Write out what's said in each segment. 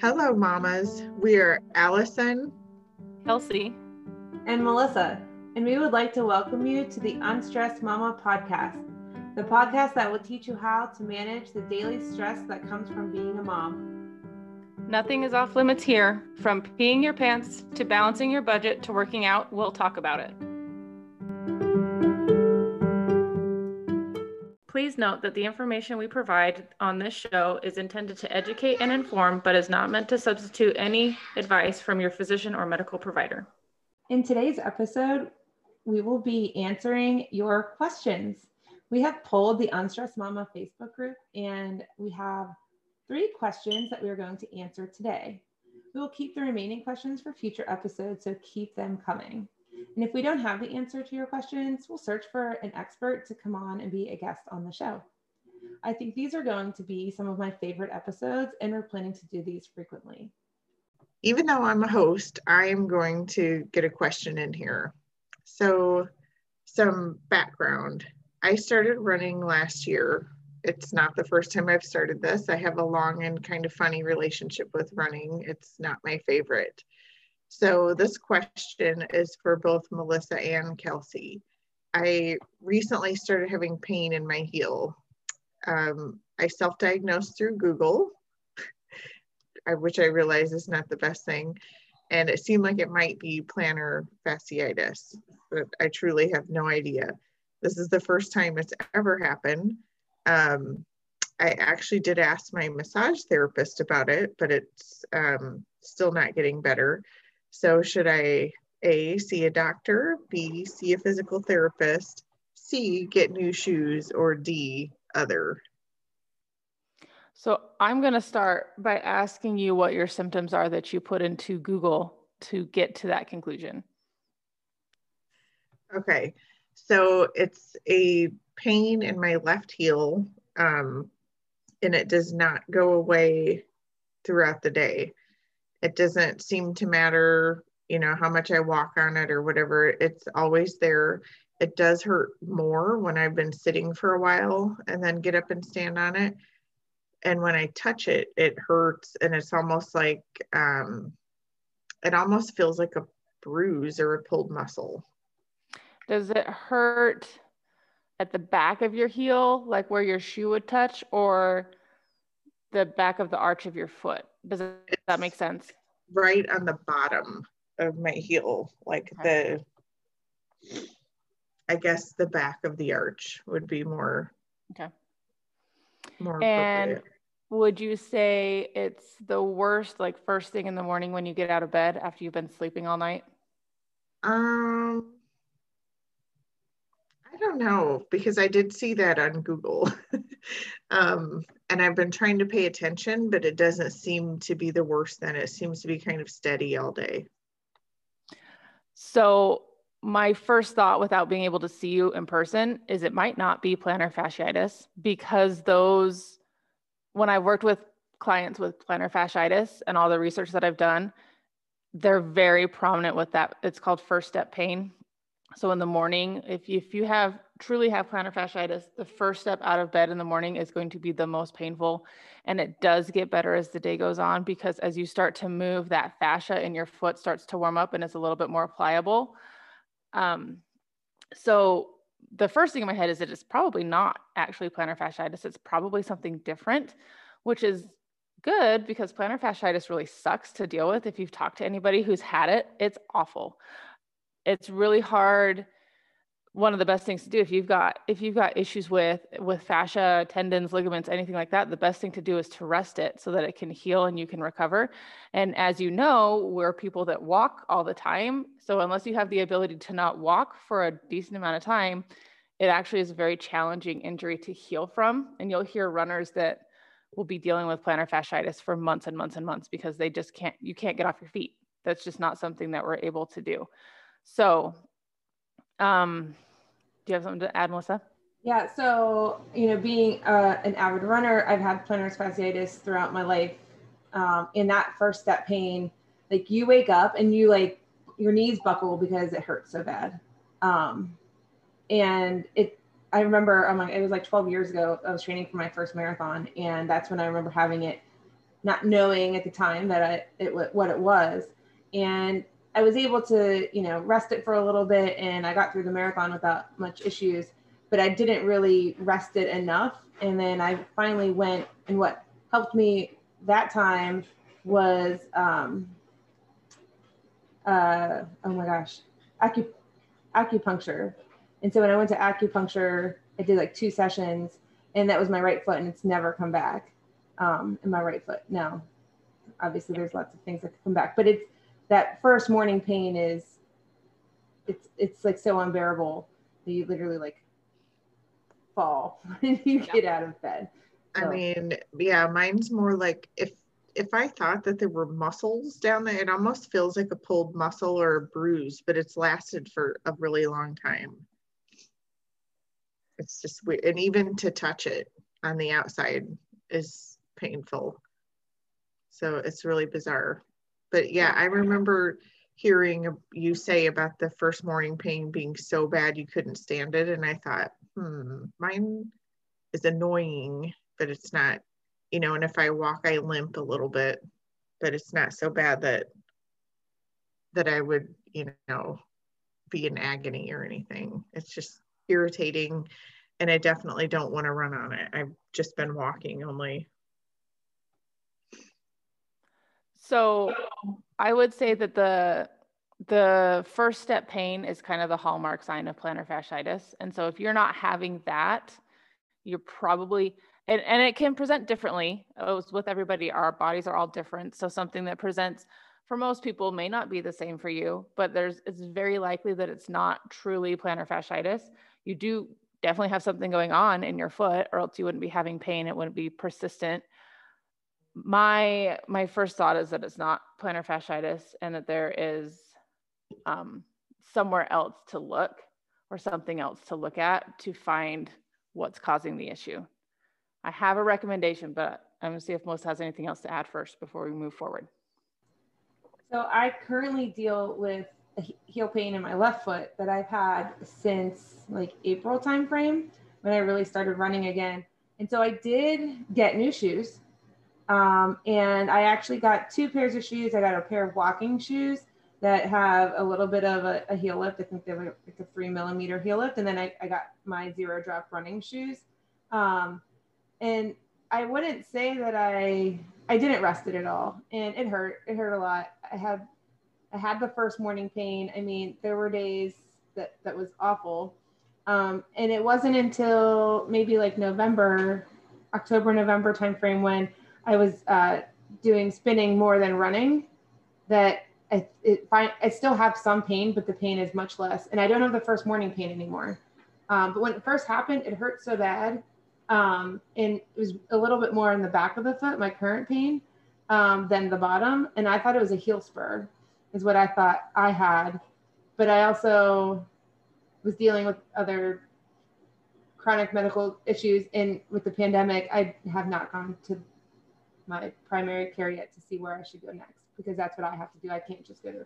Hello, mamas. We are Allison, Kelsey, and Melissa, and we would like to welcome you to the Unstressed Mama podcast, the podcast that will teach you how to manage the daily stress that comes from being a mom. Nothing is off limits here. From peeing your pants to balancing your budget to working out, we'll talk about it. Please note that the information we provide on this show is intended to educate and inform, but is not meant to substitute any advice from your physician or medical provider. In today's episode, we will be answering your questions. We have polled the Unstressed Mama Facebook group, and we have three questions that we are going to answer today. We will keep the remaining questions for future episodes, so keep them coming. And if we don't have the answer to your questions, we'll search for an expert to come on and be a guest on the show. I think these are going to be some of my favorite episodes, and we're planning to do these frequently. Even though I'm a host, I am going to get a question in here. So, some background I started running last year. It's not the first time I've started this. I have a long and kind of funny relationship with running, it's not my favorite. So this question is for both Melissa and Kelsey. I recently started having pain in my heel. Um, I self-diagnosed through Google, which I realize is not the best thing. And it seemed like it might be plantar fasciitis, but I truly have no idea. This is the first time it's ever happened. Um, I actually did ask my massage therapist about it, but it's um, still not getting better. So should I A, see a doctor, B, see a physical therapist, C, get new shoes, or D, other? So I'm going to start by asking you what your symptoms are that you put into Google to get to that conclusion. Okay. So it's a pain in my left heel, um, and it does not go away throughout the day it doesn't seem to matter you know how much i walk on it or whatever it's always there. It does hurt more when i've been sitting for a while and then get up and stand on it. And when i touch it it hurts and it's almost like um it almost feels like a bruise or a pulled muscle. Does it hurt at the back of your heel like where your shoe would touch or the back of the arch of your foot does it, that make sense? Right on the bottom of my heel, like okay. the, I guess the back of the arch would be more. Okay. More and would you say it's the worst, like first thing in the morning when you get out of bed after you've been sleeping all night? Um, I don't know because I did see that on Google. um, and I've been trying to pay attention, but it doesn't seem to be the worst then. It seems to be kind of steady all day. So, my first thought without being able to see you in person is it might not be plantar fasciitis because those, when I worked with clients with plantar fasciitis and all the research that I've done, they're very prominent with that. It's called first step pain. So in the morning, if you, if you have truly have plantar fasciitis, the first step out of bed in the morning is going to be the most painful. And it does get better as the day goes on because as you start to move, that fascia in your foot starts to warm up and it's a little bit more pliable. Um, so the first thing in my head is that it's probably not actually plantar fasciitis. It's probably something different, which is good because plantar fasciitis really sucks to deal with. If you've talked to anybody who's had it, it's awful. It's really hard one of the best things to do if you've got if you've got issues with with fascia tendons ligaments anything like that the best thing to do is to rest it so that it can heal and you can recover. And as you know we're people that walk all the time. So unless you have the ability to not walk for a decent amount of time it actually is a very challenging injury to heal from. And you'll hear runners that will be dealing with plantar fasciitis for months and months and months because they just can't you can't get off your feet. That's just not something that we're able to do. So um do you have something to add, Melissa? Yeah, so you know, being uh, an avid runner, I've had plantar fasciitis throughout my life. Um, in that first step pain, like you wake up and you like your knees buckle because it hurts so bad. Um, and it, I remember, I'm like, it was like 12 years ago. I was training for my first marathon, and that's when I remember having it. not knowing at the time that I, it what it was. And I was able to, you know, rest it for a little bit and I got through the marathon without much issues, but I didn't really rest it enough. And then I finally went and what helped me that time was, um, uh, oh my gosh, acu- acupuncture. And so when I went to acupuncture, I did like two sessions and that was my right foot and it's never come back um, in my right foot. Now, obviously there's lots of things that come back, but it's that first morning pain is, it's, it's like so unbearable that you literally like fall when you get out of bed. So. I mean, yeah, mine's more like if if I thought that there were muscles down there, it almost feels like a pulled muscle or a bruise, but it's lasted for a really long time. It's just weird. And even to touch it on the outside is painful. So it's really bizarre. But yeah, I remember hearing you say about the first morning pain being so bad you couldn't stand it. And I thought, hmm, mine is annoying, but it's not you know, and if I walk, I limp a little bit, but it's not so bad that that I would, you know, be in agony or anything. It's just irritating, and I definitely don't want to run on it. I've just been walking only. So, I would say that the the first step pain is kind of the hallmark sign of plantar fasciitis, and so if you're not having that, you're probably and, and it can present differently. Oh, As with everybody our bodies are all different. So something that presents for most people may not be the same for you but there's it's very likely that it's not truly plantar fasciitis. You do definitely have something going on in your foot or else you wouldn't be having pain. It wouldn't be persistent my my first thought is that it's not plantar fasciitis and that there is um, somewhere else to look or something else to look at to find what's causing the issue I have a recommendation, but I'm gonna see if Melissa has anything else to add first before we move forward. So I currently deal with heel pain in my left foot that I've had since like April timeframe when I really started running again. And so I did get new shoes. Um, and I actually got two pairs of shoes. I got a pair of walking shoes that have a little bit of a, a heel lift. I think they're like a three millimeter heel lift. And then I, I got my zero drop running shoes. Um, and I wouldn't say that I I didn't rest it at all, and it hurt. It hurt a lot. I had I had the first morning pain. I mean, there were days that that was awful, um, and it wasn't until maybe like November, October, November timeframe when I was uh, doing spinning more than running that I it I still have some pain, but the pain is much less, and I don't have the first morning pain anymore. Um, but when it first happened, it hurt so bad um, and it was a little bit more in the back of the foot, my current pain, um, than the bottom. And I thought it was a heel spur, is what I thought I had. But I also was dealing with other chronic medical issues. And with the pandemic, I have not gone to my primary care yet to see where I should go next because that's what I have to do. I can't just go to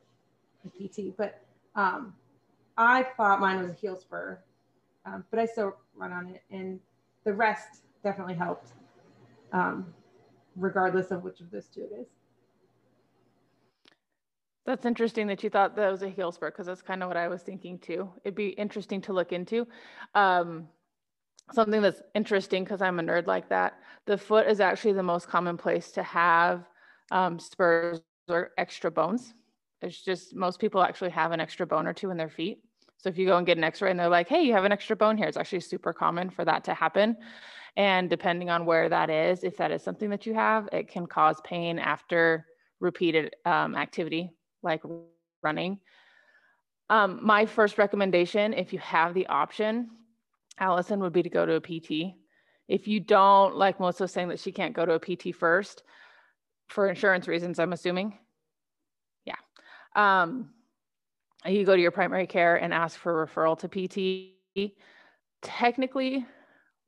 PT. But um, I thought mine was a heel spur, um, but I still run on it. And the rest definitely helped, um, regardless of which of those two it is. That's interesting that you thought that was a heel spur because that's kind of what I was thinking too. It'd be interesting to look into. Um, something that's interesting because I'm a nerd like that. The foot is actually the most common place to have um, spurs or extra bones. It's just most people actually have an extra bone or two in their feet. So if you go and get an x-ray and they're like, hey, you have an extra bone here, it's actually super common for that to happen. And depending on where that is, if that is something that you have, it can cause pain after repeated um, activity like running. Um, my first recommendation, if you have the option, Allison, would be to go to a PT. If you don't, like Melissa was saying that she can't go to a PT first for insurance reasons, I'm assuming. Yeah. Um, you go to your primary care and ask for referral to PT. Technically,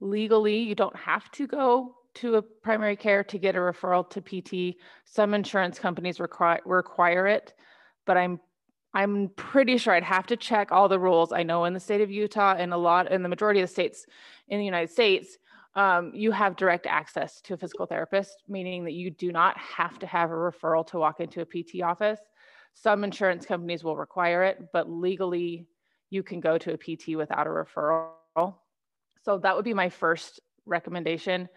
legally, you don't have to go to a primary care to get a referral to PT. Some insurance companies require require it, but I'm I'm pretty sure I'd have to check all the rules. I know in the state of Utah and a lot in the majority of the states in the United States, um, you have direct access to a physical therapist, meaning that you do not have to have a referral to walk into a PT office. Some insurance companies will require it, but legally, you can go to a PT without a referral. So that would be my first recommendation,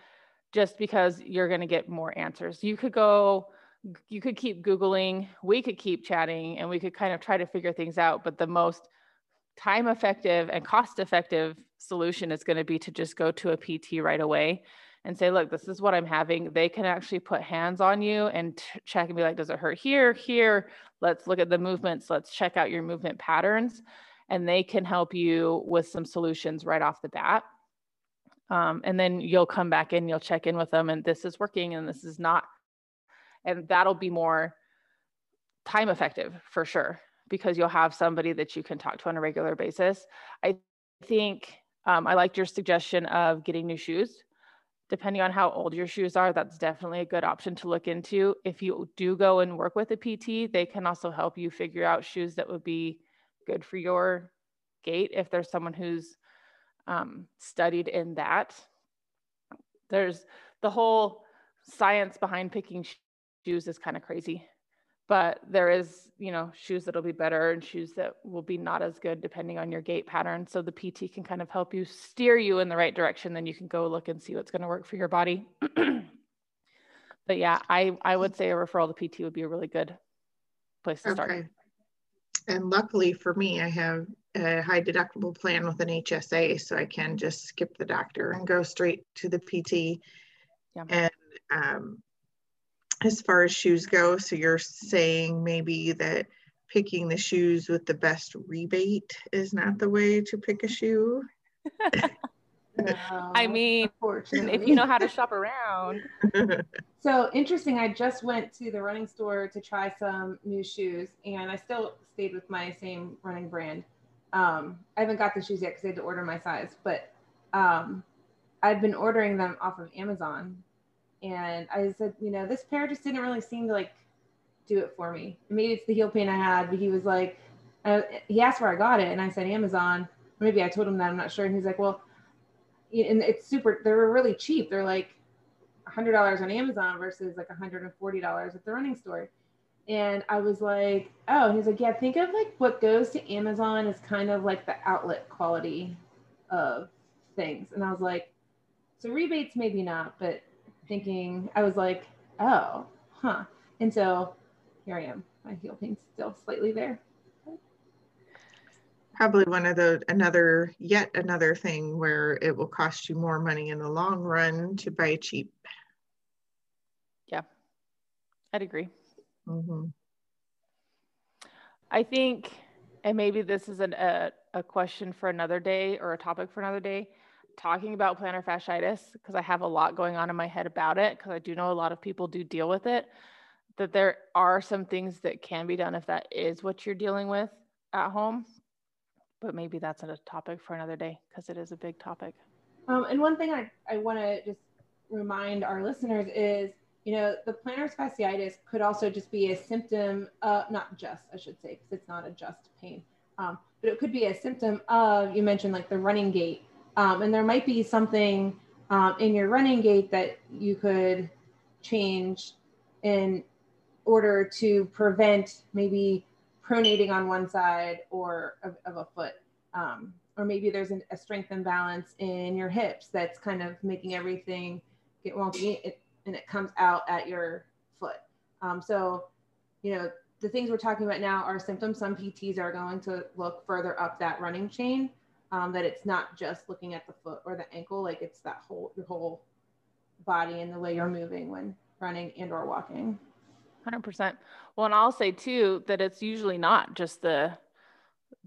just because you're going to get more answers. You could go, you could keep Googling, we could keep chatting, and we could kind of try to figure things out. But the most time effective and cost effective solution is going to be to just go to a PT right away and say, look, this is what I'm having. They can actually put hands on you and t- check and be like, does it hurt here, here? Let's look at the movements. Let's check out your movement patterns. And they can help you with some solutions right off the bat. Um, and then you'll come back in, you'll check in with them, and this is working and this is not. And that'll be more time effective for sure because you'll have somebody that you can talk to on a regular basis. I think um, I liked your suggestion of getting new shoes. Depending on how old your shoes are, that's definitely a good option to look into. If you do go and work with a PT, they can also help you figure out shoes that would be good for your gait if there's someone who's um, studied in that. There's the whole science behind picking shoes is kind of crazy. But there is you know shoes that'll be better and shoes that will be not as good depending on your gait pattern. So the pt can kind of help you steer you in the right direction then you can go look and see what's going to work for your body. But yeah i i would say a referral to pt would be a really good place to start. Okay. and luckily for me i have a high deductible plan with an hsa so i can just skip the doctor and go straight to the pt yeah. and um, as far as shoes go. So you're saying maybe that picking the shoes with the best rebate is not the way to pick a shoe? no, I mean, if you know how to shop around. so interesting. I just went to the running store to try some new shoes, and I still stayed with my same running brand. Um, I haven't got the shoes yet because I had to order my size, but um, I've been ordering them off of Amazon and I said, you know, this pair just didn't really seem to like do it for me. Maybe it's the heel pain I had, but he was like, uh, he asked where I got it, and I said Amazon. Maybe I told him that I'm not sure, and he's like, well, and it's super. They were really cheap. They're like hundred dollars on Amazon versus like hundred and forty dollars at the running store. And I was like, oh, he's like, yeah, think of like what goes to Amazon is kind of like the outlet quality of things. And I was like, so rebates maybe not, but thinking, I was like, oh, huh. And so here I am. My heel pain's still slightly there. Probably one of the another yet another thing where it will cost you more money in the long run to buy cheap. Yeah, I'd agree. Mm-hmm. I think, and maybe this is an, a, a question for another day or a topic for another day talking about plantar fasciitis because I have a lot going on in my head about it because I do know a lot of people do deal with it. That there are some things that can be done if that is what you're dealing with at home. But maybe that's a topic for another day because it is a big topic. Um, and one thing I, I want to just remind our listeners is, you know, the plantar fasciitis could also just be a symptom, of, not just, I should say, because it's not a just pain, um, but it could be a symptom of, you mentioned like the running gait um, and there might be something um, in your running gait that you could change in order to prevent maybe pronating on one side or of, of a foot. Um, or maybe there's an, a strength imbalance in your hips that's kind of making everything get wonky and it comes out at your foot. Um, so, you know, the things we're talking about now are symptoms. Some PTs are going to look further up that running chain um, that it's not just looking at the foot or the ankle, like it's that whole your whole body and the way you're moving when running and or walking. 100%. Well, and I'll say too that it's usually not just the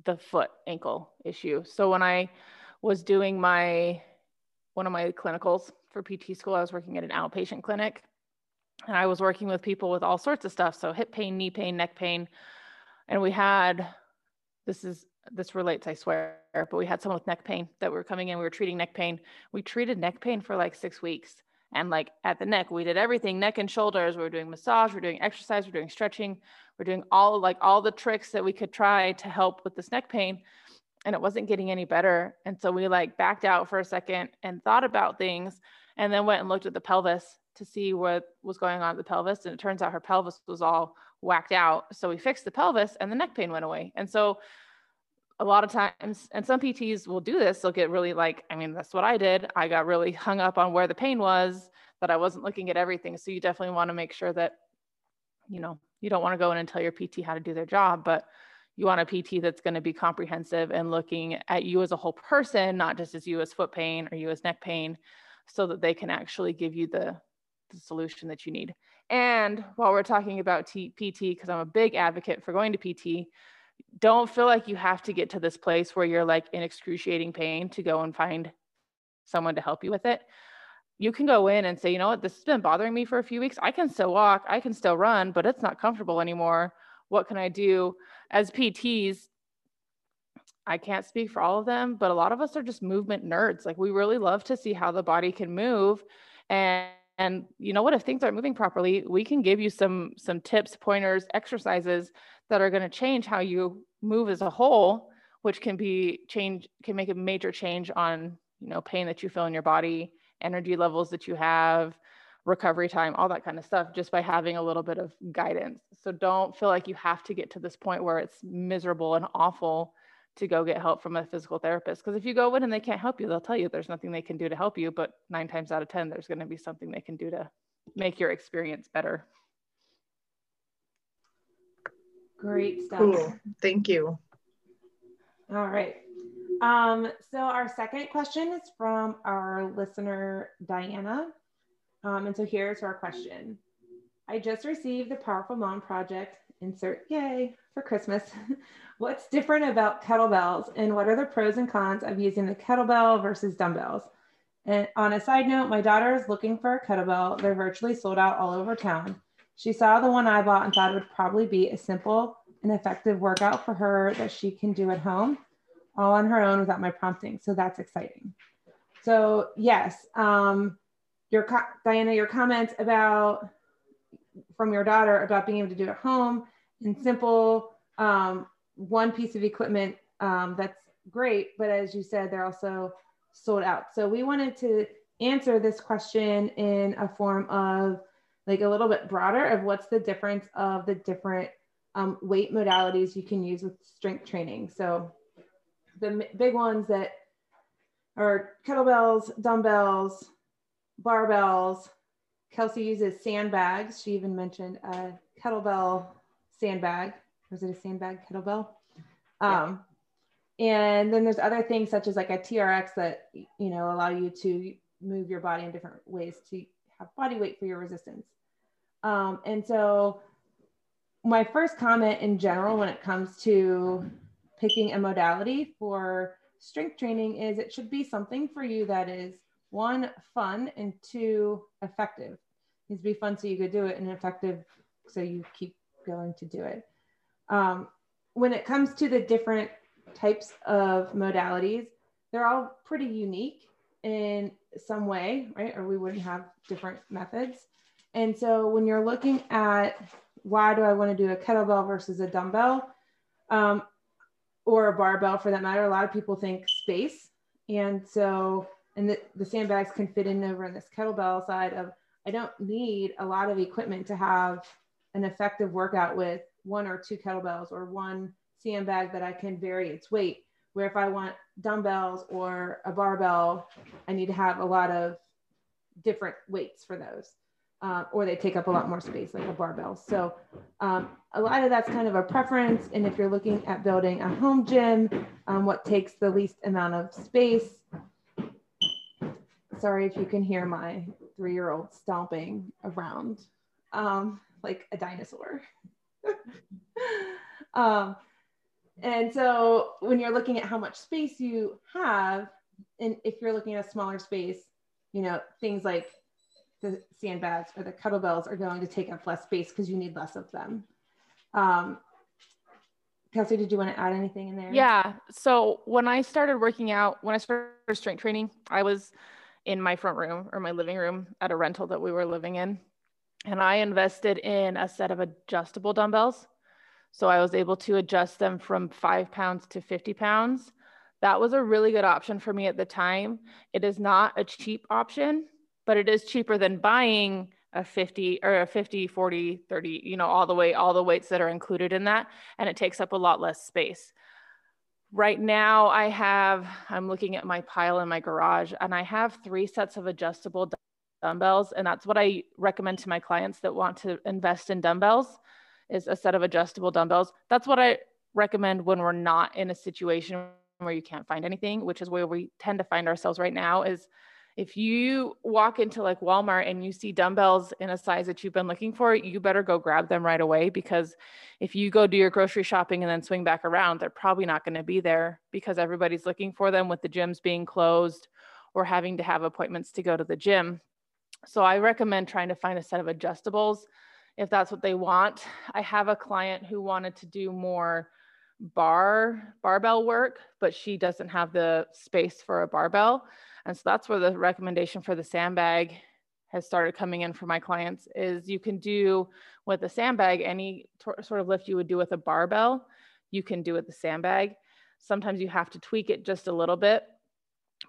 the foot ankle issue. So when I was doing my one of my clinicals for PT school, I was working at an outpatient clinic and I was working with people with all sorts of stuff. So hip pain, knee pain, neck pain. And we had this is this relates, I swear, but we had someone with neck pain that we were coming in. We were treating neck pain. We treated neck pain for like six weeks. And like at the neck, we did everything neck and shoulders. We were doing massage, we are doing exercise, we are doing stretching, we are doing all like all the tricks that we could try to help with this neck pain. and it wasn't getting any better. And so we like backed out for a second and thought about things and then went and looked at the pelvis to see what was going on at the pelvis. And it turns out her pelvis was all whacked out. So we fixed the pelvis and the neck pain went away. And so a lot of times, and some PTs will do this, they'll get really like, I mean, that's what I did. I got really hung up on where the pain was, that I wasn't looking at everything. So you definitely want to make sure that, you know, you don't want to go in and tell your PT how to do their job, but you want a PT that's going to be comprehensive and looking at you as a whole person, not just as you as foot pain or you as neck pain, so that they can actually give you the, the solution that you need. And while we're talking about T- PT, because I'm a big advocate for going to PT, don't feel like you have to get to this place where you're like in excruciating pain to go and find someone to help you with it. You can go in and say, you know what, this has been bothering me for a few weeks. I can still walk, I can still run, but it's not comfortable anymore. What can I do? As PTs, I can't speak for all of them, but a lot of us are just movement nerds. Like we really love to see how the body can move. And and you know what if things aren't moving properly we can give you some some tips pointers exercises that are going to change how you move as a whole which can be change can make a major change on you know pain that you feel in your body energy levels that you have recovery time all that kind of stuff just by having a little bit of guidance so don't feel like you have to get to this point where it's miserable and awful to go get help from a physical therapist. Because if you go in and they can't help you, they'll tell you there's nothing they can do to help you. But nine times out of 10, there's going to be something they can do to make your experience better. Great stuff. Cool. Thank you. All right. Um, so our second question is from our listener, Diana. Um, and so here's our question. I just received the Powerful Mom Project, insert yay, for Christmas. What's different about kettlebells and what are the pros and cons of using the kettlebell versus dumbbells? And on a side note, my daughter is looking for a kettlebell. They're virtually sold out all over town. She saw the one I bought and thought it would probably be a simple and effective workout for her that she can do at home all on her own without my prompting. So that's exciting. So yes, um, your Diana, your comments about from your daughter about being able to do it at home and simple um, one piece of equipment um, that's great, but as you said, they're also sold out. So we wanted to answer this question in a form of like a little bit broader of what's the difference of the different um, weight modalities you can use with strength training. So the big ones that are kettlebells, dumbbells, barbells. Kelsey uses sandbags. She even mentioned a kettlebell sandbag was it a sandbag kettlebell? Um, And then there's other things such as like a TRX that, you know, allow you to move your body in different ways to have body weight for your resistance. Um, and so my first comment in general when it comes to picking a modality for strength training is it should be something for you that is one fun and two effective. It needs to be fun so you could do it and effective so you keep going to do it. Um, when it comes to the different types of modalities, they're all pretty unique in some way, right? Or we wouldn't have different methods. And so when you're looking at why do I want to do a kettlebell versus a dumbbell um, or a barbell for that matter, a lot of people think space. And so, and the, the sandbags can fit in over in this kettlebell side of, I don't need a lot of equipment to have an effective workout with one or two kettlebells or one sandbag that I can vary its weight. Where if I want dumbbells or a barbell, I need to have a lot of different weights for those. Uh, or they take up a lot more space like a barbell. So um, a lot of that's kind of a preference. And if you're looking at building a home gym, um, what takes the least amount of space. Sorry if you can hear my three-year-old stomping around um, like a dinosaur. um, and so when you're looking at how much space you have, and if you're looking at a smaller space, you know, things like the sandbags or the kettlebells are going to take up less space because you need less of them. Um, Kelsey, did you want to add anything in there? Yeah. So when I started working out, when I started strength training, I was in my front room or my living room at a rental that we were living in and I invested in a set of adjustable dumbbells. So I was able to adjust them from five pounds to 50 pounds. That was a really good option for me at the time. It is not a cheap option, but it is cheaper than buying a 50 or a 50, 40, 30, you know, all the way, all the weights that are included in that. And it takes up a lot less space. Right now, I have, I'm looking at my pile in my garage, and I have three sets of adjustable dumbbells. And that's what I recommend to my clients that want to invest in dumbbells is a set of adjustable dumbbells. That's what I recommend when we're not in a situation where you can't find anything, which is where we tend to find ourselves right now is if you walk into like Walmart and you see dumbbells in a size that you've been looking for, you better go grab them right away because if you go do your grocery shopping and then swing back around, they're probably not going to be there because everybody's looking for them with the gyms being closed or having to have appointments to go to the gym. So I recommend trying to find a set of adjustables if that's what they want. I have a client who wanted to do more bar barbell work, but she doesn't have the space for a barbell. And so that's where the recommendation for the sandbag has started coming in for my clients is you can do with a sandbag any sort of lift you would do with a barbell, you can do with the sandbag. Sometimes you have to tweak it just a little bit.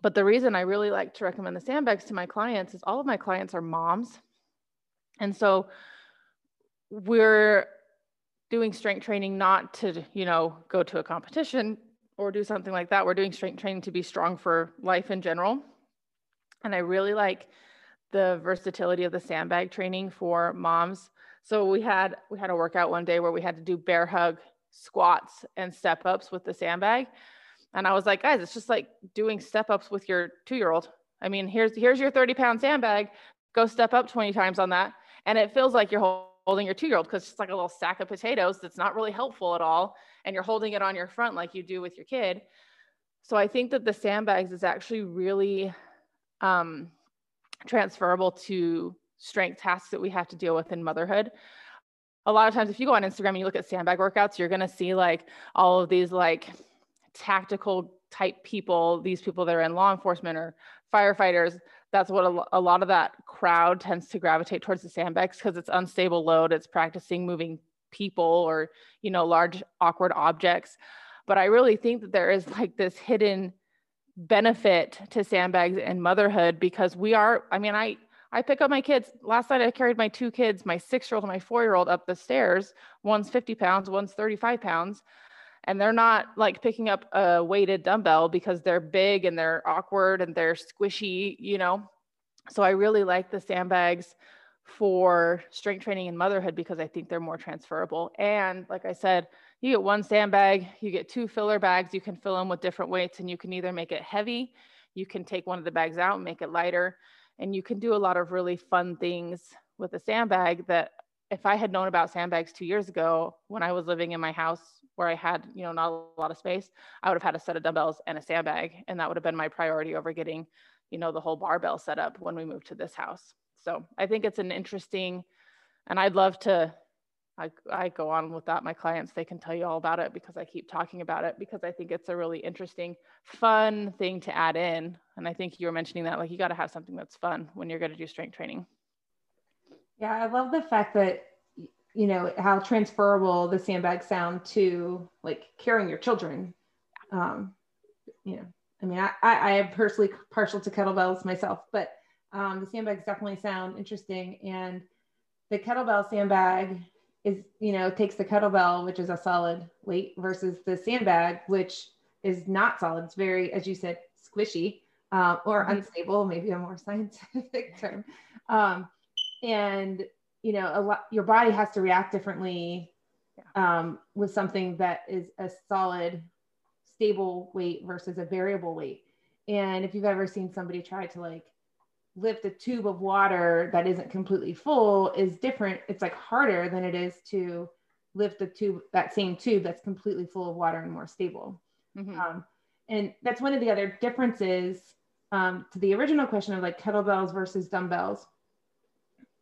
But the reason I really like to recommend the sandbags to my clients is all of my clients are moms. And so we're doing strength training not to, you know, go to a competition or do something like that. We're doing strength training to be strong for life in general. And I really like the versatility of the sandbag training for moms. So we had we had a workout one day where we had to do bear hug squats and step ups with the sandbag. And I was like, guys, it's just like doing step ups with your two year old. I mean, here's here's your 30 pound sandbag. Go step up 20 times on that. And it feels like you're holding your two year old because it's like a little sack of potatoes that's not really helpful at all and you're holding it on your front like you do with your kid. So I think that the sandbags is actually really um, transferable to strength tasks that we have to deal with in motherhood. A lot of times, if you go on Instagram and you look at sandbag workouts, you're going to see like all of these like tactical type people, these people that are in law enforcement or firefighters. That's what a, a lot of that crowd tends to gravitate towards the sandbags because it's unstable load. It's practicing moving people or you know large awkward objects but i really think that there is like this hidden benefit to sandbags and motherhood because we are i mean i i pick up my kids last night i carried my two kids my six year old and my four year old up the stairs one's 50 pounds one's 35 pounds and they're not like picking up a weighted dumbbell because they're big and they're awkward and they're squishy you know so i really like the sandbags for strength training and motherhood because I think they're more transferable. And like I said, you get one sandbag, you get two filler bags, you can fill them with different weights, and you can either make it heavy, you can take one of the bags out and make it lighter, and you can do a lot of really fun things with a sandbag that if I had known about sandbags two years ago when I was living in my house where I had, you know, not a lot of space, I would have had a set of dumbbells and a sandbag. And that would have been my priority over getting, you know, the whole barbell set up when we moved to this house. So I think it's an interesting, and I'd love to, I, I go on with that. My clients, they can tell you all about it because I keep talking about it because I think it's a really interesting, fun thing to add in. And I think you were mentioning that, like you got to have something that's fun when you're going to do strength training. Yeah, I love the fact that you know how transferable the sandbags sound to like carrying your children. Um, you know, I mean, I, I am personally partial to kettlebells myself, but um, the sandbags definitely sound interesting. And the kettlebell sandbag is, you know, takes the kettlebell, which is a solid weight, versus the sandbag, which is not solid. It's very, as you said, squishy uh, or mm-hmm. unstable, maybe a more scientific term. Um, and, you know, a lot, your body has to react differently um, with something that is a solid, stable weight versus a variable weight. And if you've ever seen somebody try to like lift a tube of water that isn't completely full is different. It's like harder than it is to lift a tube, that same tube that's completely full of water and more stable. Mm-hmm. Um, and that's one of the other differences um, to the original question of like kettlebells versus dumbbells.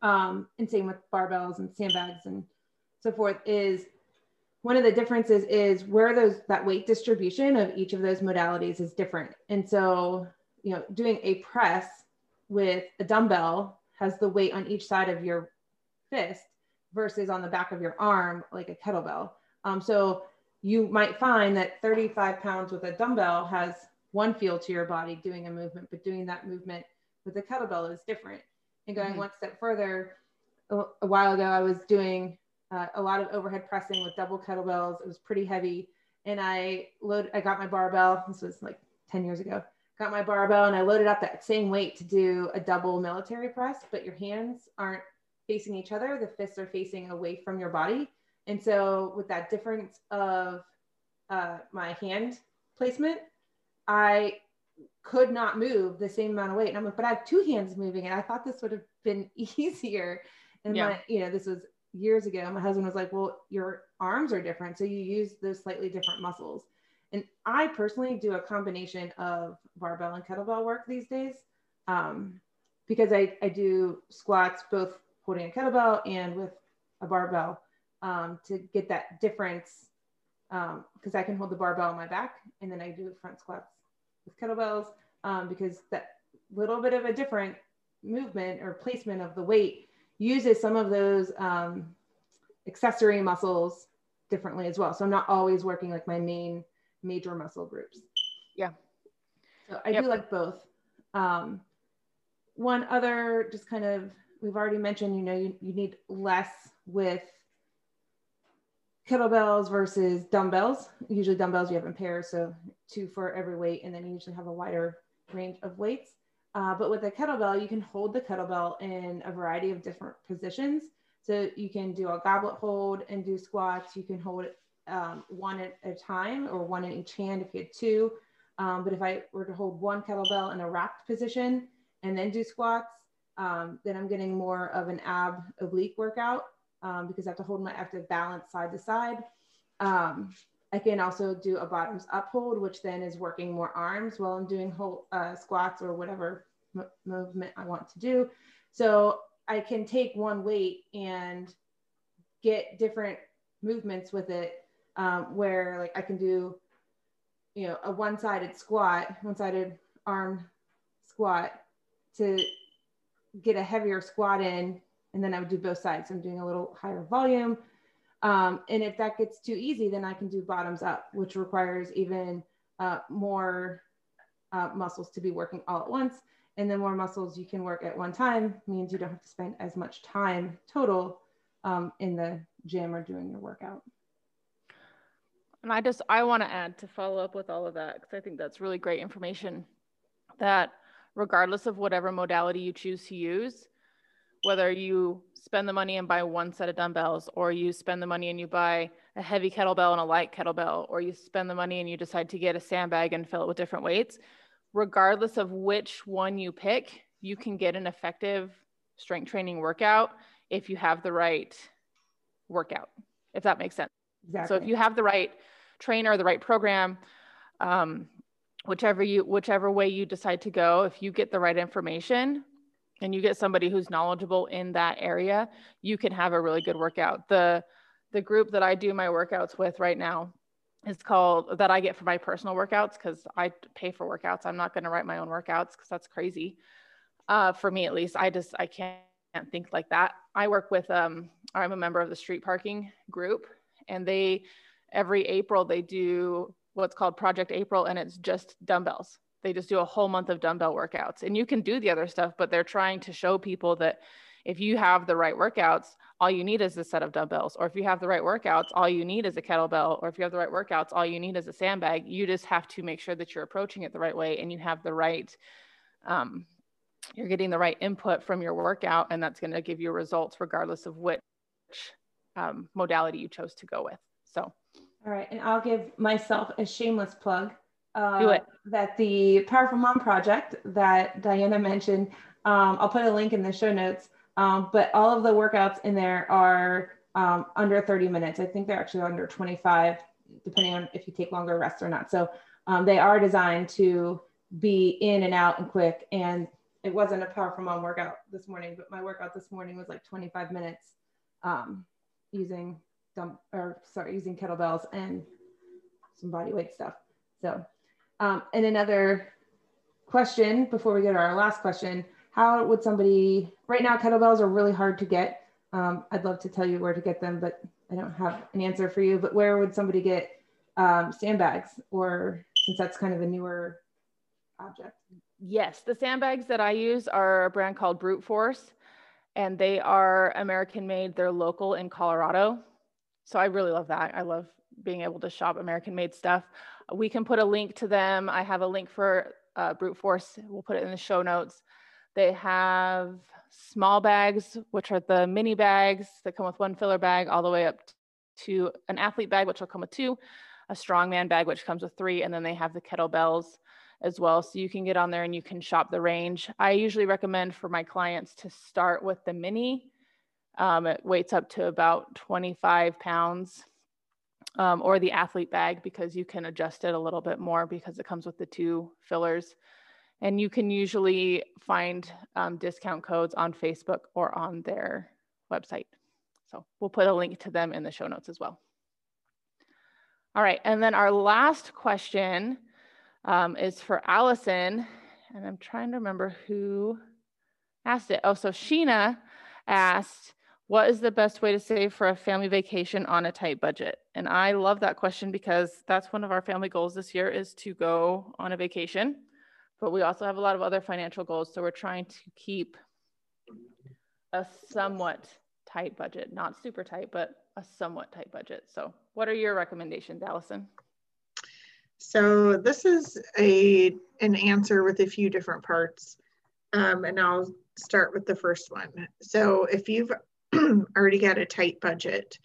Um, and same with barbells and sandbags and so forth is one of the differences is where those that weight distribution of each of those modalities is different. And so, you know, doing a press with a dumbbell has the weight on each side of your fist versus on the back of your arm, like a kettlebell. Um, so you might find that 35 pounds with a dumbbell has one feel to your body doing a movement, but doing that movement with a kettlebell is different. And going mm-hmm. one step further, a, a, while ago, I was doing uh, a lot of overhead pressing with double kettlebells. It was pretty heavy. And I load, I got my barbell. This was like 10 years ago. Got my barbell and I loaded up that same weight to do a double military press, but your hands aren't facing each other. The fists are facing away from your body. And so with that difference of uh, my hand placement, I could not move the same amount of weight. And I'm like, but I have two hands moving, and I thought this would have been easier. And yeah. my, you know, this was years ago. My husband was like, well, your arms are different, so you use those slightly different muscles. And I personally do a combination of barbell and kettlebell work these days um, because I, I do squats both holding a kettlebell and with a barbell um, to get that difference because um, I can hold the barbell on my back and then I do front squats with kettlebells um, because that little bit of a different movement or placement of the weight uses some of those um, accessory muscles differently as well. So I'm not always working like my main major muscle groups. Yeah. So I yep. do like both. Um, one other just kind of, we've already mentioned, you know, you, you need less with kettlebells versus dumbbells. Usually dumbbells you have in pairs, so two for every weight, and then you usually have a wider range of weights. Uh, but with a kettlebell, you can hold the kettlebell in a variety of different positions. So you can do a goblet hold and do squats. You can hold um, one at a time or one in each hand if you had two. Um, but if I were to hold one kettlebell in a racked position and then do squats, um, then I'm getting more of an ab oblique workout um, because I have to hold my, I have to balance side to side. Um, I can also do a bottoms up hold, which then is working more arms while I'm doing whole, uh, squats or whatever movement I want to do. So I can take one weight and get different movements with it um, where like I can do, you know, a one-sided squat, one-sided arm squat to get a heavier squat in and then I would do both sides. I'm doing a little higher volume. Um, and if that gets too easy, then I can do bottoms up, which requires even uh, more uh, muscles to be working all at once. And the more muscles you can work at one time means you don't have to spend as much time total um, in the gym or doing your workout. And I just, I want to add to follow up with all of that, because I think that's really great information that regardless of whatever modality you choose to use, whether you spend the money and buy one set of dumbbells, or you spend the money and you buy a heavy kettlebell and a light kettlebell, or you spend the money and you decide to get a sandbag and fill it with different weights, regardless of which one you pick, you can get an effective strength training workout if you have the right workout, if that makes sense. Exactly. So if you have the right trainer, the right program, um, whichever you whichever way you decide to go, if you get the right information, and you get somebody who's knowledgeable in that area, you can have a really good workout. The the group that I do my workouts with right now is called that I get for my personal workouts because I pay for workouts. I'm not going to write my own workouts because that's crazy. Uh, for me at least, I just I can't think like that. I work with um I'm a member of the street parking group and they every April they do what's called Project April and it's just dumbbells they just do a whole month of dumbbell workouts and you can do the other stuff but they're trying to show people that if you have the right workouts all you need is a set of dumbbells or if you have the right workouts all you need is a kettlebell or if you have the right workouts all you need is a sandbag. You just have to make sure that you're approaching it the right way and you have the right um, you're getting the right input from your workout and that's going to give you results regardless of which um, modality you chose to go with so. All right and i'll give myself a shameless plug uh, Do it. that the Powerful Mom project that Diana mentioned, um, I'll put a link in the show notes, um, but all of the workouts in there are um, under 30 minutes. I think they're actually under 25, depending on if you take longer rests or not. So um, they are designed to be in and out and quick. And it wasn't a Powerful Mom workout this morning, but my workout this morning was like 25 minutes um, using dump or sorry, using kettlebells and some body weight stuff. So um, and another question before we get to our last question, how would somebody, right now kettlebells are really hard to get. Um, I'd love to tell you where to get them, but I don't have an answer for you, but where would somebody get um, sandbags, or since that's kind of a newer object? Yes, the sandbags that I use are a brand called Brute Force, and they are American made. They're local in Colorado. So I really love that. I love being able to shop American made stuff. We can put a link to them. I have a link for uh, Brute Force. We'll put it in the show notes. They have small bags, which are the mini bags that come with one filler bag, all the way up to an athlete bag, which will come with two, a strongman bag, which comes with three, and then they have the kettlebells as well. So you can get on there and you can shop the range. I usually recommend for my clients to start with the mini. Um, it weights up to about 25 pounds um, or the athlete bag because you can adjust it a little bit more because it comes with the two fillers. And you can usually find um, discount codes on Facebook or on their website. So we'll put a link to them in the show notes as well. All right, and then our last question um, is for Allison. And I'm trying to remember who asked it. Oh, so Sheena asked, what is the best way to save for a family vacation on a tight budget? And I love that question because that's one of our family goals this year is to go on a vacation. But we also have a lot of other financial goals. So we're trying to keep a somewhat tight budget, not super tight, but a somewhat tight budget. So what are your recommendations, Allison? So this is a an answer with a few different parts. Um, and I'll start with the first one. So if you've already got a tight budget,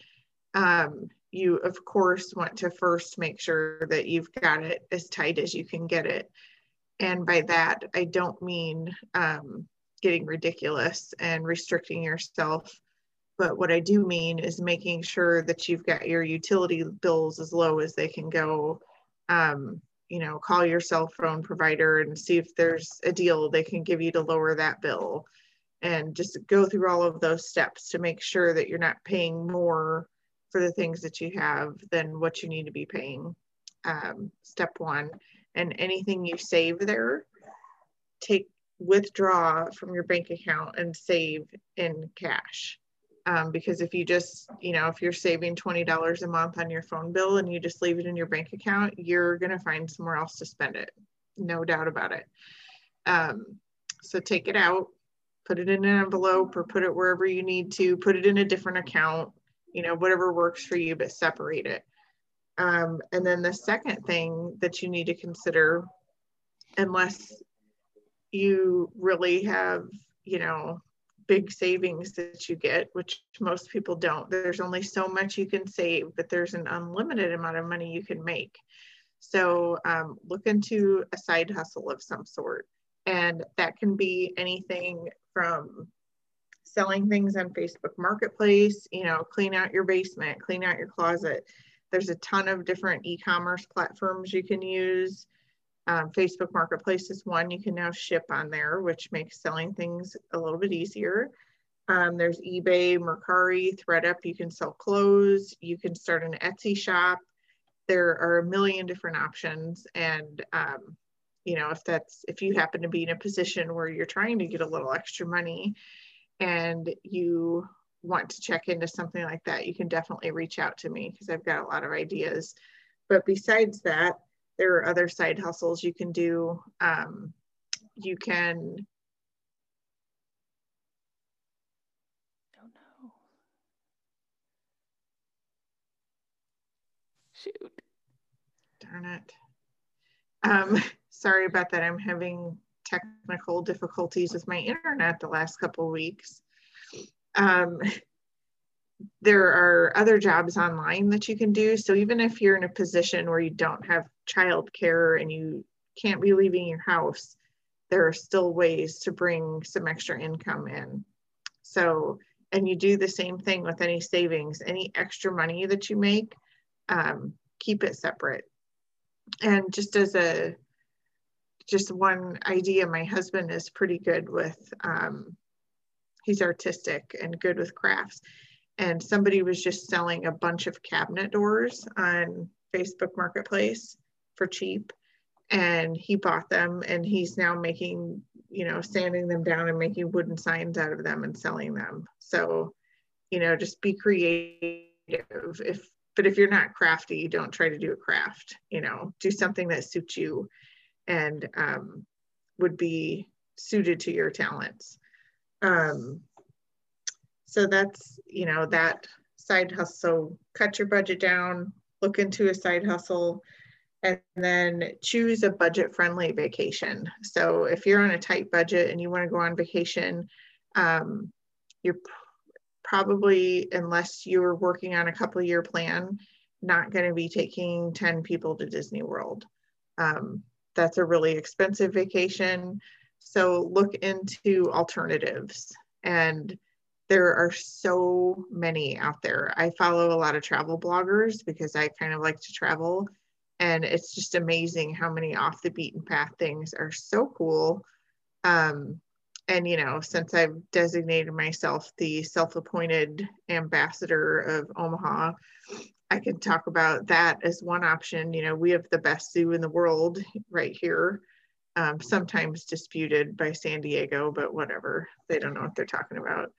um, you of course want to first make sure that you've got it as tight as you can get it. And by that, I don't mean um, getting ridiculous and restricting yourself. But what I do mean is making sure that you've got your utility bills as low as they can go um, you know, call your cell phone provider and see if there's a deal they can give you to lower that bill. And just go through all of those steps to make sure that you're not paying more for the things that you have than what you need to be paying. Um, step one. And anything you save there, take withdraw from your bank account and save in cash um, because if you just you know if you're saving $20 a month on your phone bill and you just leave it in your bank account you're going to find somewhere else to spend it no doubt about it um, so take it out put it in an envelope or put it wherever you need to put it in a different account you know whatever works for you but separate it um, and then the second thing that you need to consider unless you really have you know big savings that you get, which most people don't. There's only so much you can save, but there's an unlimited amount of money you can make. So um, look into a side hustle of some sort. And that can be anything from selling things on Facebook Marketplace, you know, clean out your basement, clean out your closet. There's a ton of different e commerce platforms you can use. Um, Facebook Marketplace is one you can now ship on there, which makes selling things a little bit easier. Um, there's eBay, Mercari, ThredUp. You can sell clothes. You can start an Etsy shop. There are a million different options. And, um, you know, if that's, if you happen to be in a position where you're trying to get a little extra money and you want to check into something like that, you can definitely reach out to me because I've got a lot of ideas. But besides that, there are other side hustles you can do. Um, you can. Don't know. Shoot. Darn it. Um, sorry about that. I'm having technical difficulties with my internet the last couple weeks. Um, there are other jobs online that you can do. So even if you're in a position where you don't have childcare and you can't be leaving your house, there are still ways to bring some extra income in. So, and you do the same thing with any savings, any extra money that you make, um, keep it separate. And just as a, just one idea, my husband is pretty good with, um, he's artistic and good with crafts and somebody was just selling a bunch of cabinet doors on Facebook Marketplace for cheap. And he bought them and he's now making, you know, sanding them down and making wooden signs out of them and selling them. So, you know, just be creative. If but if you're not crafty, don't try to do a craft. You know, do something that suits you and um, would be suited to your talents. Um, so that's you know that side hustle. So cut your budget down, look into a side hustle, and then choose a budget friendly vacation. So if you're on a tight budget and you want to go on vacation, um, you're probably, unless you're working on a couple year plan, not going to be taking 10 people to Disney World. Um, that's a really expensive vacation. So look into alternatives. And there are so many out there. I follow a lot of travel bloggers because I kind of like to travel. And it's just amazing how many off the beaten path things are so cool. Um, and, you know, since I've designated myself the self appointed ambassador of Omaha, I can talk about that as one option. You know, we have the best zoo in the world right here, um, sometimes disputed by San Diego, but whatever. They don't know what they're talking about.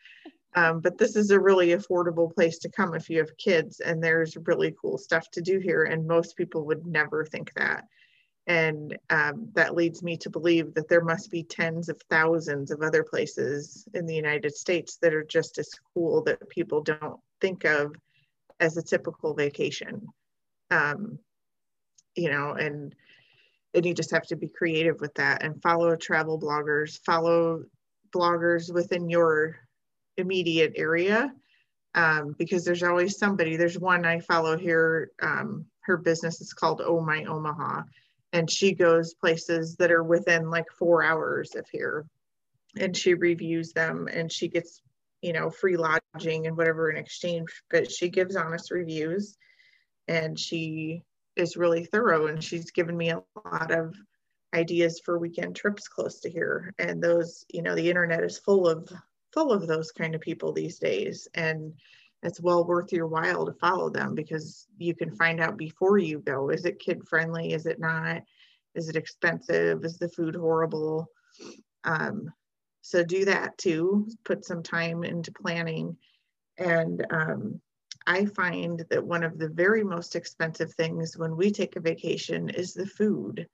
Um, but this is a really affordable place to come if you have kids, and there's really cool stuff to do here. And most people would never think that. And um, that leads me to believe that there must be tens of thousands of other places in the United States that are just as cool that people don't think of as a typical vacation. Um, you know, and and you just have to be creative with that and follow travel bloggers, follow bloggers within your immediate area um, because there's always somebody. There's one I follow here. Um, her business is called Oh My Omaha, and she goes places that are within like four hours of here, and she reviews them and she gets you know free lodging and whatever in exchange. But she gives honest reviews, and she is really thorough, and she's given me a lot of ideas for weekend trips close to here. And those you know the internet is full of full of those kind of people these days. And it's well worth your while to follow them because you can find out before you go. Is it kid friendly? Is it not? Is it expensive? Is the food horrible? Um, so do that too put some time into planning and um, i find that one of the very most expensive things when we take a vacation is the food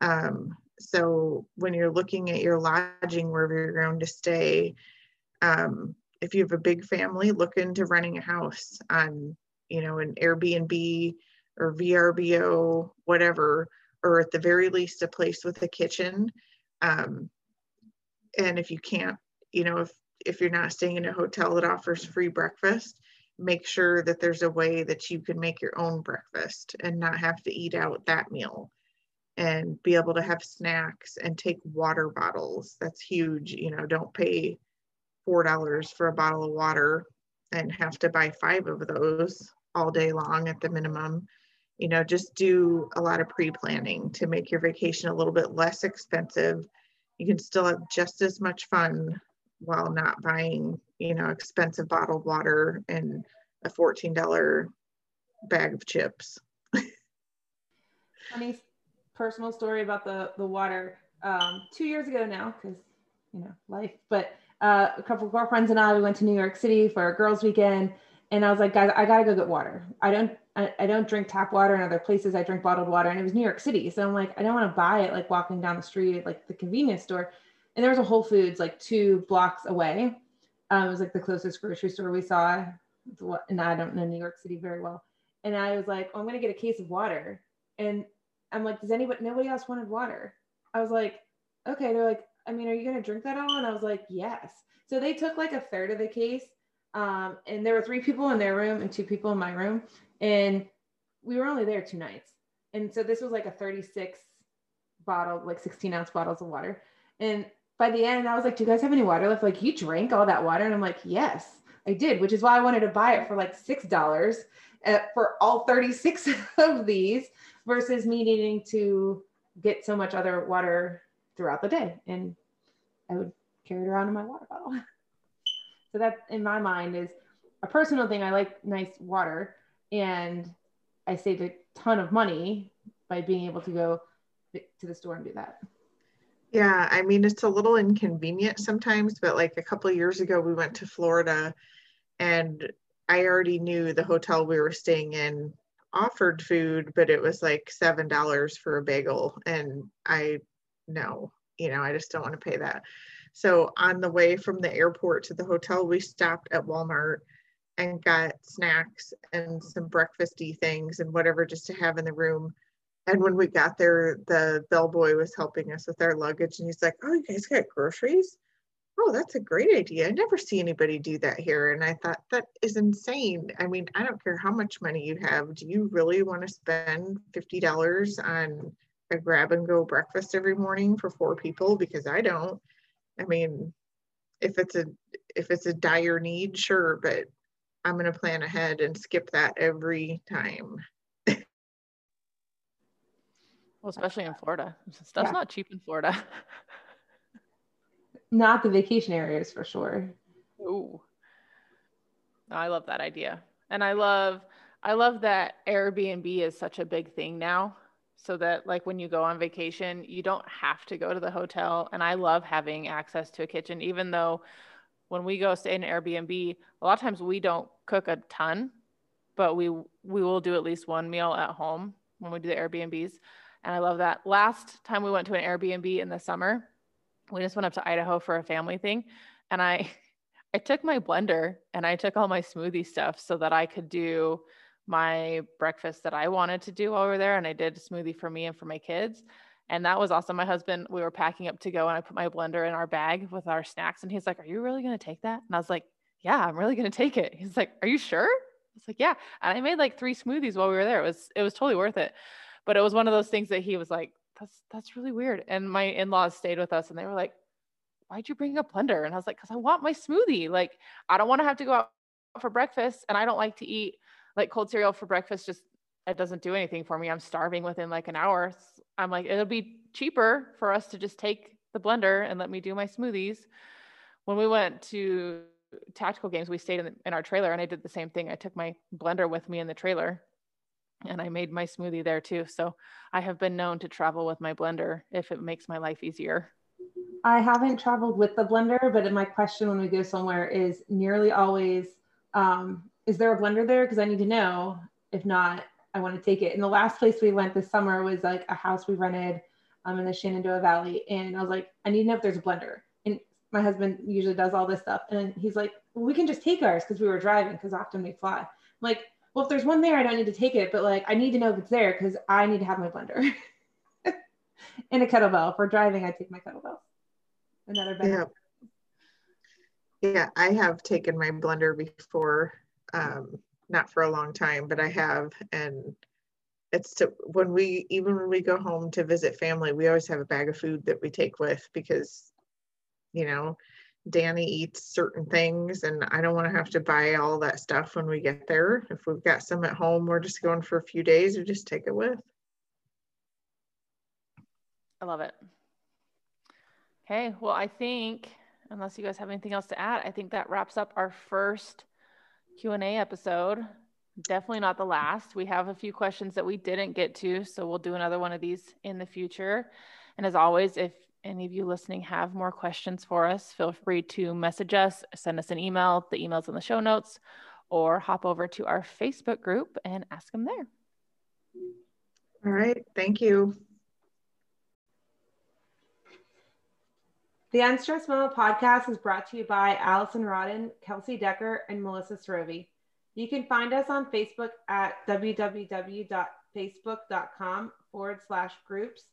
um, so when you're looking at your lodging wherever you're going to stay um, if you have a big family, look into renting a house on, you know, an Airbnb or VRBO, whatever, or at the very least a place with a kitchen. Um, and if you can't, you know, if if you're not staying in a hotel that offers free breakfast, make sure that there's a way that you can make your own breakfast and not have to eat out that meal and be able to have snacks and take water bottles. That's huge. You know, don't pay four dollars for a bottle of water and have to buy five of those all day long at the minimum you know just do a lot of pre-planning to make your vacation a little bit less expensive you can still have just as much fun while not buying you know expensive bottled water and a $14 bag of chips. Funny personal story about the the water. Um, two years ago now because you know life but uh, a couple of girlfriends and I, we went to New York City for a girls' weekend, and I was like, guys, I gotta go get water. I don't, I, I don't drink tap water in other places. I drink bottled water, and it was New York City, so I'm like, I don't want to buy it like walking down the street like the convenience store. And there was a Whole Foods like two blocks away. Um, it was like the closest grocery store we saw. And I don't know New York City very well. And I was like, oh, I'm gonna get a case of water. And I'm like, does anybody, nobody else wanted water? I was like, okay. They're like, I mean, are you to drink that all? And I was like, yes. So they took like a third of the case. Um, and there were three people in their room and two people in my room. And we were only there two nights. And so this was like a 36 bottle, like 16 ounce bottles of water. And by the end, I was like, do you guys have any water left? Like, you drank all that water? And I'm like, yes, I did, which is why I wanted to buy it for like $6 uh, for all 36 of these versus me needing to get so much other water throughout the day. And I would carry it around in my water bottle. so that in my mind is a personal thing. I like nice water and I saved a ton of money by being able to go to the store and do that. Yeah, I mean it's a little inconvenient sometimes, but like a couple years ago we went to Florida and I already knew the hotel we were staying in offered food, but it was like seven dollars for a bagel, and I no, you know, I just don't want to pay that. So on the way from the airport to the hotel, we stopped at Walmart and got snacks and some breakfasty things and whatever just to have in the room. And when we got there, the bellboy was helping us with our luggage, and he's like, "Oh, you guys got groceries? Oh, that's a great idea. I never see anybody do that here." And I thought that is insane. I mean, I don't care how much money you have. Do you really want to spend fifty dollars on a grab and go breakfast every morning for four people? Because I don't. I mean, if it's a if it's a dire need, sure, but I'm going to plan ahead and skip that every time. Well, especially in Florida. Stuff's yeah. not cheap in Florida. not the vacation areas for sure. Ooh. I love that idea. And I love I love that Airbnb is such a big thing now. So that like when you go on vacation, you don't have to go to the hotel. And I love having access to a kitchen, even though when we go stay in Airbnb, a lot of times we don't cook a ton, but we we will do at least one meal at home when we do the Airbnbs. And I love that. Last time we went to an Airbnb in the summer, we just went up to Idaho for a family thing. And I I took my blender and I took all my smoothie stuff so that I could do my breakfast that I wanted to do while we were there. And I did a smoothie for me and for my kids. And that was awesome. My husband, we were packing up to go and I put my blender in our bag with our snacks. And he's like, Are you really going to take that? And I was like, Yeah, I'm really going to take it. He's like, Are you sure? I was like, Yeah. And I made like three smoothies while we were there. It was, it was totally worth it but it was one of those things that he was like, that's that's really weird. And my in-laws stayed with us and they were like, why'd you bring a blender? And I was like, because I want my smoothie. Like, I don't want to have to go out for breakfast. And I don't like to eat like cold cereal for breakfast. Just it doesn't do anything for me. I'm starving within like an hour. I'm like, it'll be cheaper for us to just take the blender and let me do my smoothies. When we went to tactical games, we stayed in, the, in our trailer and I did the same thing. I took my blender with me in the trailer and I made my smoothie there too. So I have been known to travel with my blender if it makes my life easier. I haven't traveled with the blender, but my question when we go somewhere is nearly always, um, is there a blender there? Because I need to know. If not, I want to take it. And the last place we went this summer was like a house we rented um, in the Shenandoah Valley. And I was like, I need to know if there's a blender. And my husband usually does all this stuff. And he's like, well, we can just take ours because we were driving because often we fly. I'm like, well, if there's one there, I don't need to take it, but like I need to know if it's there because I need to have my blender and a kettlebell. For driving, I take my kettlebell. Another benefit. Yeah. yeah, I have taken my blender before, um, not for a long time, but I have, and it's to when we even when we go home to visit family, we always have a bag of food that we take with because, you know, Danny eats certain things and I don't want to have to buy all that stuff when we get there. If we've got some at home, we're just going for a few days, we just take it with. I love it. Okay, well, I think unless you guys have anything else to add, I think that wraps up our first Q&A episode. Definitely not the last. We have a few questions that we didn't get to, so we'll do another one of these in the future. And as always, if any of you listening have more questions for us, feel free to message us, send us an email. The email's in the show notes, or hop over to our Facebook group and ask them there. All right. Thank you. The Unstressed Mama podcast is brought to you by Allison Rodden, Kelsey Decker, and Melissa Srovi. You can find us on Facebook at www.facebook.com forward slash groups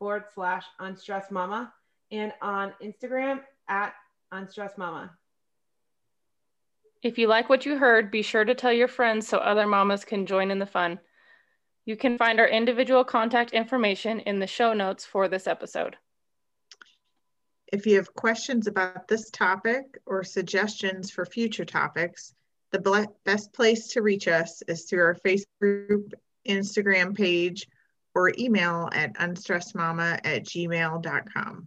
forward slash unstressed mama and on Instagram at unstressed mama. If you like what you heard, be sure to tell your friends so other mamas can join in the fun. You can find our individual contact information in the show notes for this episode. If you have questions about this topic or suggestions for future topics, the best place to reach us is through our Facebook group, Instagram page, or email at unstressedmama at gmail.com.